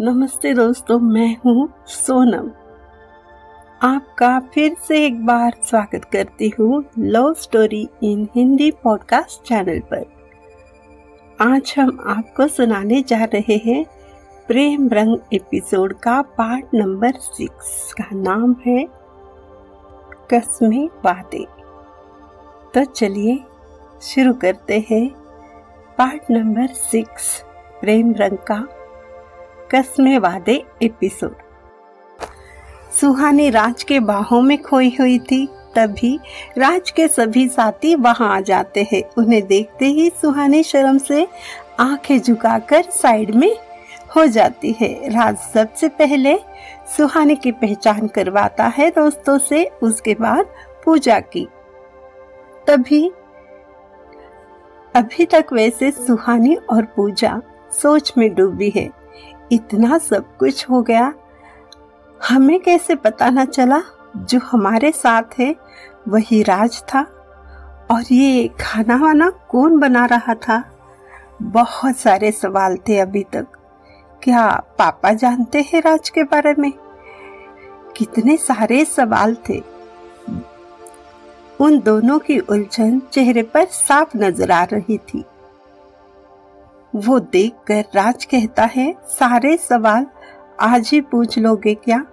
नमस्ते दोस्तों, मैं हूँ सोनम। आपका फिर से एक बार स्वागत करती हूँ love story in Hindi podcast channel पर। आज हम आपको सुनाने जा रहे हैं प्रेम रंग एपिसोड का पार्ट नंबर सिक्स का नाम है कस्मे वादे तो चलिए शुरू करते हैं। पार्ट नंबर सिक्स प्रेम रंग का कसमे वादे एपिसोड। सुहानी राज के बाहों में खोई हुई थी, तभी राज के सभी साथी वहाँ आ जाते हैं। उन्हें देखते ही सुहानी शर्म से आँखें झुकाकर साइड में हो जाती है। राज सबसे पहले सुहानी की पहचान करवाता है दोस्तों से, उसके बाद पूजा की। तभी, अभी तक वैसे सुहानी और पूजा सोच में डूबी है। इतना सब कुछ हो गया। हमें कैसे पता ना चला जो हमारे साथ है, वही राज था। और ये खाना वाना कौन बना रहा था? बहुत सारे सवाल थे अभी तक। क्या पापा जानते हैं राज के बारे में? कितने सारे सवाल थे। उन दोनों की उलझन चेहरे पर साफ़ नज़र आ रही थी। वो देखकर राज कहता है, सारे सवाल आज ही पूछ लोगे क्या?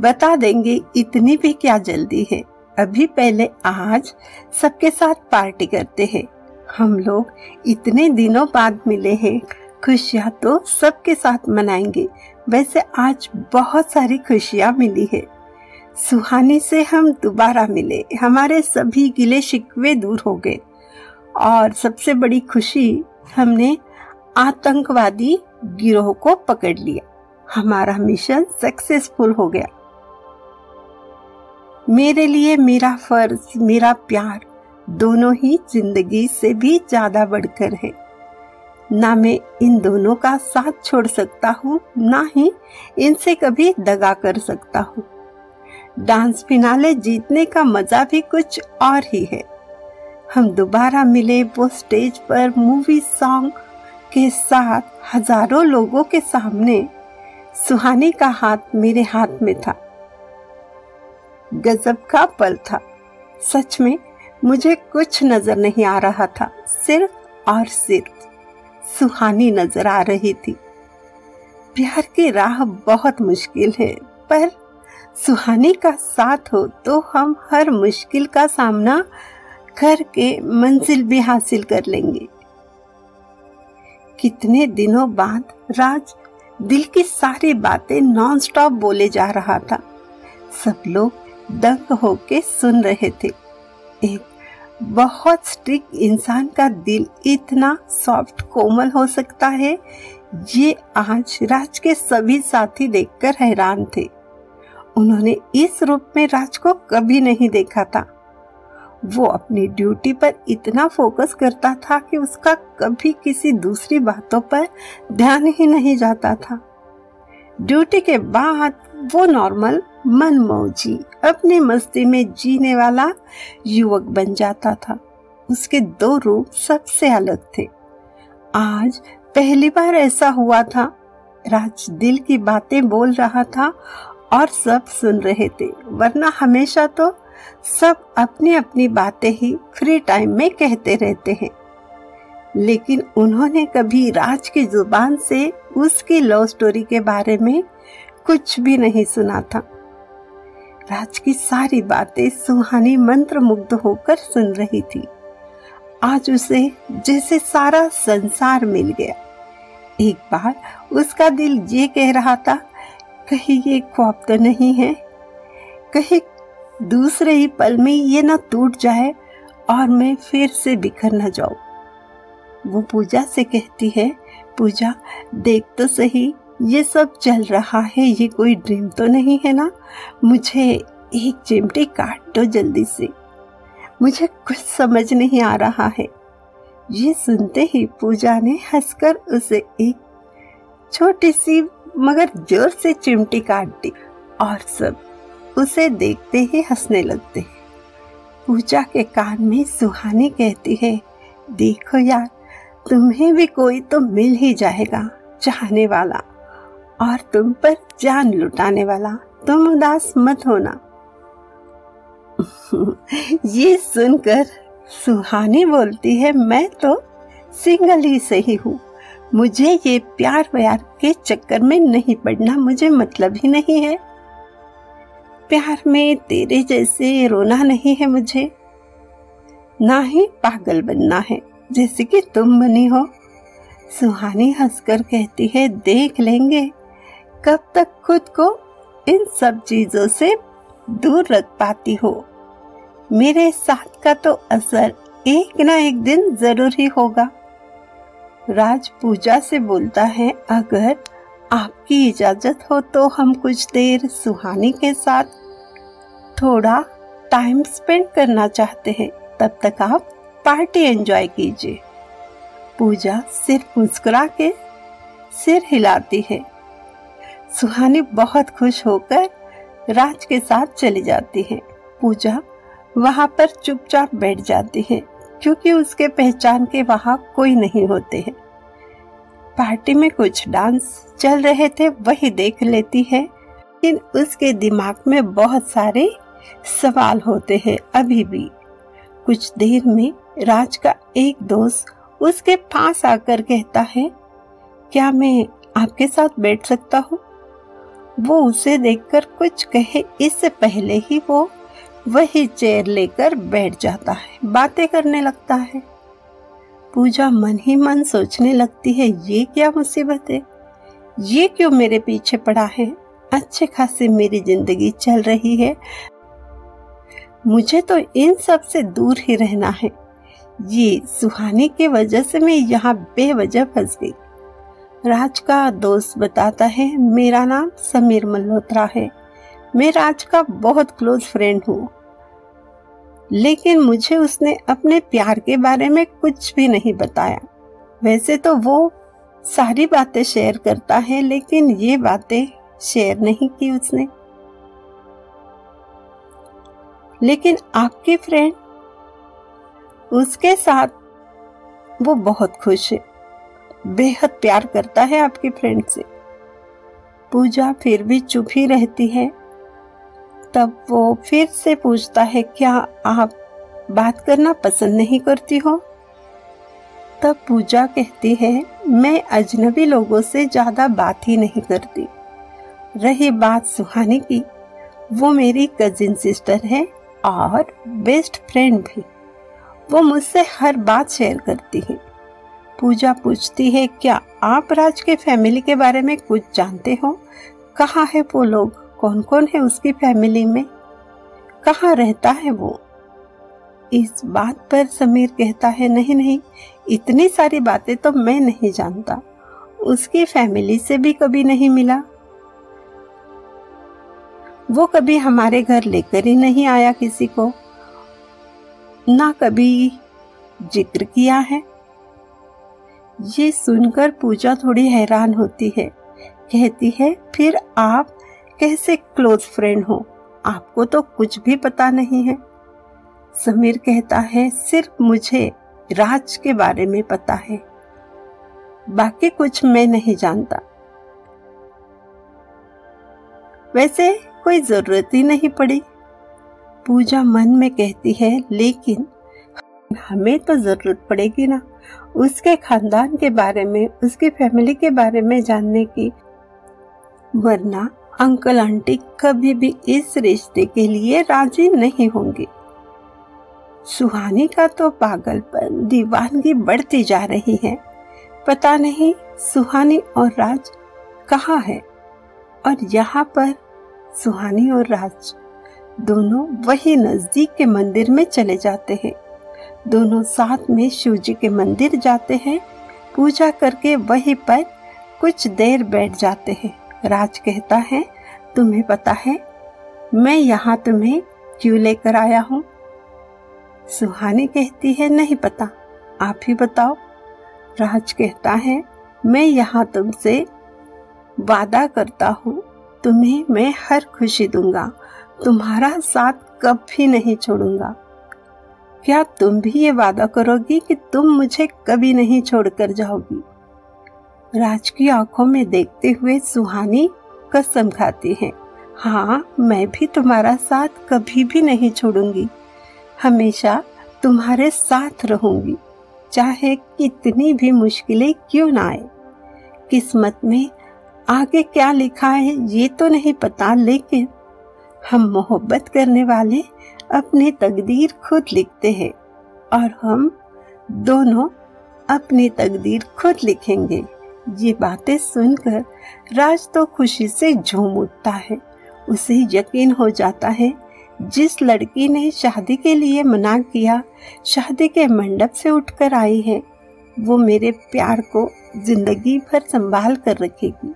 बता देंगे इतनी भी क्या जल्दी है। अभी पहले आज सबके साथ पार्टी करते हैं। हम लोग इतने दिनों बाद मिले हैं। खुशियाँ तो सबके साथ मनाएँगे। वैसे आज बहुत सारी खुशियाँ मिली है। सुहानी से हम दोबारा मिले। हमारे सभी गिले शिकवे दूर हो गए। और सबसे बड़ी खुशी हमने आतंकवादी गिरोह को पकड़ लिया। हमारा मिशन सक्सेसफुल हो गया। मेरे लिए मेरा फ़र्ज़, मेरा प्यार दोनों ही ज़िंदगी से भी ज़्यादा बढ़कर है। ना मैं इन दोनों का साथ छोड़ सकता हूँ, ना ही इनसे कभी दगा कर सकता हूँ। डांस फिनाले जीतने का मज़ा भी कुछ और ही है। हम दोबारा मिले वो स्टेज पर मूवी सॉन्ग के साथ हज़ारों लोगों के सामने। सुहानी का हाथ मेरे हाथ में था। गजब का पल था। सच में मुझे कुछ नज़र नहीं आ रहा था, सिर्फ़ और सिर्फ़ सुहानी नज़र आ रही थी। प्यार की राह बहुत मुश्किल है, पर सुहानी का साथ हो तो हम हर मुश्किल का सामना करके मंजिल भी हासिल कर लेंगे। कितने दिनों बाद राज दिल की सारी बातें नॉनस्टॉप बोले जा रहा था। सब लोग दंग होके सुन रहे थे। एक बहुत स्ट्रिक्ट इंसान का दिल इतना सॉफ्ट कोमल हो सकता है? ये आज राज के सभी साथी देखकर हैरान थे। उन्होंने इस रूप में राज को कभी नहीं देखा था। वो अपनी ड्यूटी पर इतना फोकस करता था कि उसका कभी किसी दूसरी बातों पर ध्यान ही नहीं जाता था। ड्यूटी के बाद वो नॉर्मल मन मौजी अपनी मस्ती में जीने वाला युवक बन जाता था। उसके दो रूप सबसे अलग थे। आज पहली बार ऐसा हुआ था। राज दिल की बातें बोल रहा था और सब सुन रहे थे, वरना हमेशा तो सब अपनी अपनी बातें ही फ्री टाइम में कहते रहते हैं। लेकिन उन्होंने कभी राज की ज़ुबान से उसकी लव स्टोरी के बारे में कुछ भी नहीं सुना था। राज की सारी बातें सुहानी मंत्र मुग्ध होकर सुन रही थी। आज उसे जैसे सारा संसार मिल गया। एक बार उसका दिल ये कह रहा था, कहीं ये ख्वाब तो नहीं है? कहीं दूसरे ही पल में ये ना टूट जाए और मैं फिर से बिखर न जाऊँ। वो पूजा से कहती है, पूजा, देख तो सही, ये सब चल रहा है, ये कोई ड्रीम तो नहीं है ना? मुझे एक चिमटी काट दो जल्दी से। मुझे कुछ समझ नहीं आ रहा है। ये सुनते ही पूजा ने हंसकर उसे एक छोटी सी, मगर ज़ोर से चिमटी काट दी और सब उसे देखते ही हंसने लगते हैं। पूजा के कान में सुहानी कहती है, देखो यार, तुम्हें भी कोई तो मिल ही जाएगा, चाहने वाला। और तुम पर जान लुटाने वाला, तुम उदास मत होना। ये सुनकर सुहानी बोलती है, मैं तो सिंगल ही सही हूँ। मुझे ये प्यार व्यार के चक्कर में नहीं पड़ना, मुझे मतलब ही नहीं है। प्यार में तेरे जैसे रोना नहीं है मुझे। ना ही पागल बनना है, जैसे कि तुम बनी हो। सुहानी हंसकर कहती है, देख लेंगे। कब तक खुद को इन सब चीज़ों से दूर रख पाती हो? मेरे साथ का तो असर एक ना एक दिन ज़रूर ही होगा। राज पूजा से बोलता है, अगर आपकी इजाज़त हो तो हम कुछ देर सुहानी के साथ थोड़ा टाइम स्पेंड करना चाहते हैं। तब तक आप पार्टी एंजॉय कीजिए। पूजा सिर्फ़ मुस्कुरा के सिर हिलाती है। सुहानी बहुत खुश होकर राज के साथ चली जाती है। पूजा वहाँ पर चुपचाप बैठ जाती है, क्योंकि उसके पहचान के वहाँ कोई नहीं होते हैं। पार्टी में कुछ डांस चल रहे थे, वही देख लेती है। लेकिन उसके दिमाग में बहुत सारे सवाल होते हैं अभी भी। कुछ देर में राज का एक दोस्त उसके पास आकर कहता है, क्या मैं आपके साथ बैठ सकता हूँ? वो उसे देखकर कुछ कहे, इससे पहले ही वो वही चेयर लेकर बैठ जाता है, बातें करने लगता है। पूजा मन ही मन सोचने लगती है, ये क्या मुसीबत है? ये क्यों मेरे पीछे पड़ा है? अच्छे खासे मेरी ज़िंदगी चल रही है। मुझे तो इन सबसे दूर ही रहना है। ये सुहानी की वजह से मैं यहाँ बेवजह फंस गई। राज का दोस्त बताता है, मेरा नाम समीर मल्होत्रा है। मैं राज का बहुत क्लोज फ्रेंड हूँ। लेकिन मुझे उसने अपने प्यार के बारे में कुछ भी नहीं बताया। वैसे तो वो सारी बातें शेयर करता है, लेकिन ये बातें शेयर नहीं की उसने। लेकिन आपकी फ्रेंड उसके साथ वो बहुत खुश है। बेहद प्यार करता है आपकी फ्रेंड से। पूजा फिर भी चुप ही रहती है। तब वो फिर से पूछता है, क्या आप बात करना पसंद नहीं करती हो? तब पूजा कहती है, मैं अजनबी लोगों से ज़्यादा बात ही नहीं करती। रही बात सुहानी की, वो मेरी कजिन सिस्टर है और बेस्ट फ्रेंड भी। वो मुझसे हर बात शेयर करती है। पूजा पूछती है, क्या आप राज के फैमिली के बारे में कुछ जानते हो? कहाँ है वो लोग? कौन कौन है उसकी फैमिली में? कहाँ रहता है वो? इस बात पर समीर कहता है, नहीं नहीं, इतनी सारी बातें तो मैं नहीं जानता। उसकी फैमिली से भी कभी नहीं मिला। वो कभी हमारे घर लेकर ही नहीं आया किसी को। ना कभी ज़िक्र किया है। ये सुनकर पूजा थोड़ी हैरान होती है। कहती है, फिर आप कैसे क्लोज फ्रेंड हो, आपको तो कुछ भी पता नहीं है। समीर कहता है, सिर्फ़ मुझे राज के बारे में पता है। बाकी कुछ मैं नहीं जानता। वैसे कोई ज़रूरत ही नहीं पड़ी। पूजा मन में कहती है, लेकिन हमें तो ज़रूरत पड़ेगी ना। उसके खानदान के बारे में, उसकी फैमिली के बारे में जानने की। वरना अंकल आंटी कभी भी इस रिश्ते के लिए राज़ी नहीं होंगे। सुहानी का तो पागलपन दीवानगी बढ़ती जा रही है। पता नहीं सुहानी और राज कहाँ है और यहाँ पर सुहानी और राज दोनों वही नज़दीक के मंदिर में चले जाते हैं। दोनों साथ में शिव जी के मंदिर जाते हैं। पूजा करके वहीं पर कुछ देर बैठ जाते हैं। राज कहता है, तुम्हें पता है, मैं यहाँ तुम्हें क्यों लेकर आया हूँ? सुहानी कहती है, नहीं पता, आप ही बताओ। राज कहता है, मैं यहाँ तुमसे वादा करता हूँ, तुम्हें मैं हर खुशी दूँगा, तुम्हारा साथ कभी नहीं छोड़ूँगा। क्या तुम भी ये वादा करोगी कि तुम मुझे कभी नहीं छोड़कर जाओगी? राज की आँखों में देखते हुए सुहानी कसम खाती है। हाँ मैं भी तुम्हारा साथ कभी भी नहीं छोड़ूँगी। हमेशा तुम्हारे साथ रहूँगी। चाहे कितनी भी मुश्किलें क्यों ना आए। किस्मत में आगे क्या लिखा है, ये तो नहीं पता, लेकिन हम मोहब्बत करने वाले अपनी तकदीर खुद लिखते हैं और हम दोनों अपनी तकदीर खुद लिखेंगे। ये बातें सुनकर राज तो खुशी से झूम उठता है। उसे यकीन हो जाता है, जिस लड़की ने शादी के लिए मना किया, शादी के मंडप से उठकर आई है, वो मेरे प्यार को ज़िंदगी भर संभाल कर रखेगी।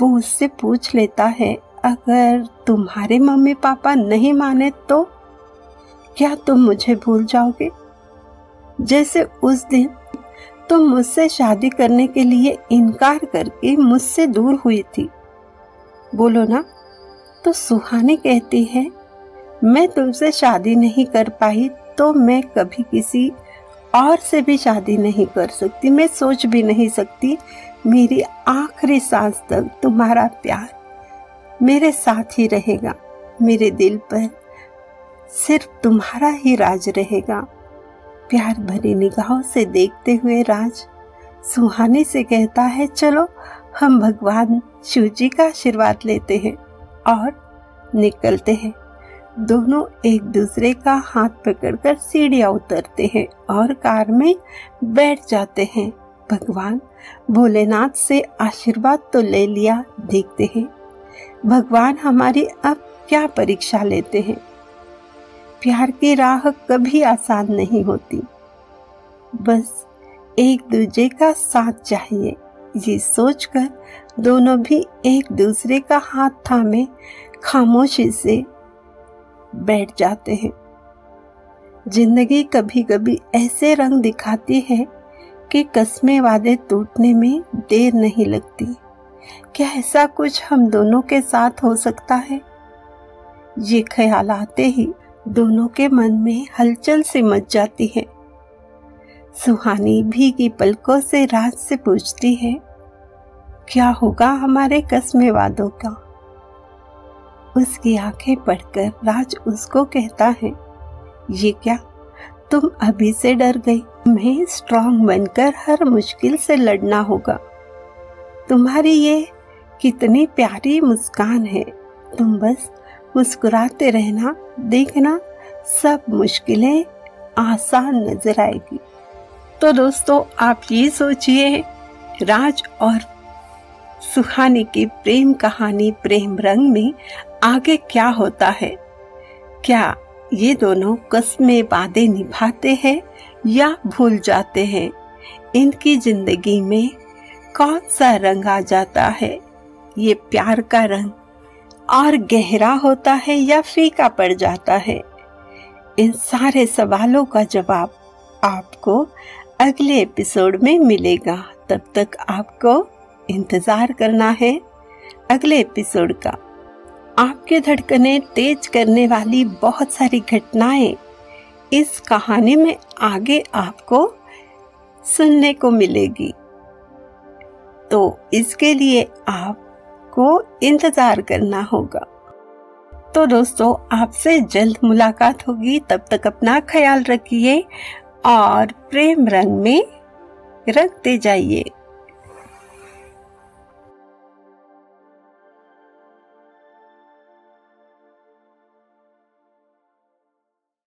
वो उससे पूछ लेता है, अगर तुम्हारे मम्मी पापा नहीं माने तो? क्या तुम मुझे भूल जाओगे? जैसे उस दिन तुम मुझसे शादी करने के लिए इनकार करके मुझसे दूर हुई थी। बोलो ना तो सुहानी कहती है, मैं तुमसे शादी नहीं कर पाई तो मैं कभी किसी और से भी शादी नहीं कर सकती। मैं सोच भी नहीं सकती, मेरी आखिरी सांस तक तुम्हारा प्यार मेरे साथ ही रहेगा। मेरे दिल पर सिर्फ़ तुम्हारा ही राज रहेगा। प्यार भरी निगाहों से देखते हुए राज सुहाने से कहता है, चलो, हम भगवान शिव जी का आशीर्वाद लेते हैं और निकलते हैं। दोनों एक दूसरे का हाथ पकड़कर सीढ़ियाँ उतरते हैं और कार में बैठ जाते हैं। भगवान भोलेनाथ से आशीर्वाद तो ले लिया, देखते हैं। भगवान हमारी अब क्या परीक्षा लेते हैं? प्यार की राह कभी आसान नहीं होती। बस एक दूसरे का साथ चाहिए, ये सोचकर दोनों भी एक दूसरे का हाथ थामे, खामोशी से बैठ जाते हैं। ज़िंदगी कभी कभी ऐसे रंग दिखाती है कि कस्मे वादे टूटने में देर नहीं लगती। क्या ऐसा कुछ हम दोनों के साथ हो सकता है? ये ख्याल आते ही दोनों के मन में हलचल से मच जाती है। सुहानी भी की पलकों से राज से पूछती है, क्या होगा हमारे कस्मे वादों का? उसकी आँखें पढ़कर राज उसको कहता है, ये क्या? तुम अभी से डर गई। तुम्हें स्ट्रांग बनकर हर मुश्किल से लड़ना होगा। तुम्हारी ये कितनी प्यारी मुस्कान है। तुम बस मुस्कुराते रहना, देखना सब मुश्किलें आसान नज़र आएगी। तो दोस्तों, आप ये सोचिए, राज और सुहानी की प्रेम कहानी प्रेम रंग में आगे क्या होता है? क्या ये दोनों कस्में वादे निभाते हैं या भूल जाते हैं? इनकी ज़िंदगी में कौन सा रंग आ जाता है? ये प्यार का रंग और गहरा होता है या फीका पड़ जाता है? इन सारे सवालों का जवाब आपको अगले एपिसोड में मिलेगा। तब तक आपको इंतज़ार करना है अगले एपिसोड का। आपके धड़कने तेज करने वाली बहुत सारी घटनाएँ इस कहानी में आगे आपको सुनने को मिलेगी। तो इसके लिए आपको इंतज़ार करना होगा। तो दोस्तों, आपसे जल्द मुलाकात होगी। तब तक अपना ख्याल रखिए और प्रेम रंग में रखते जाइए।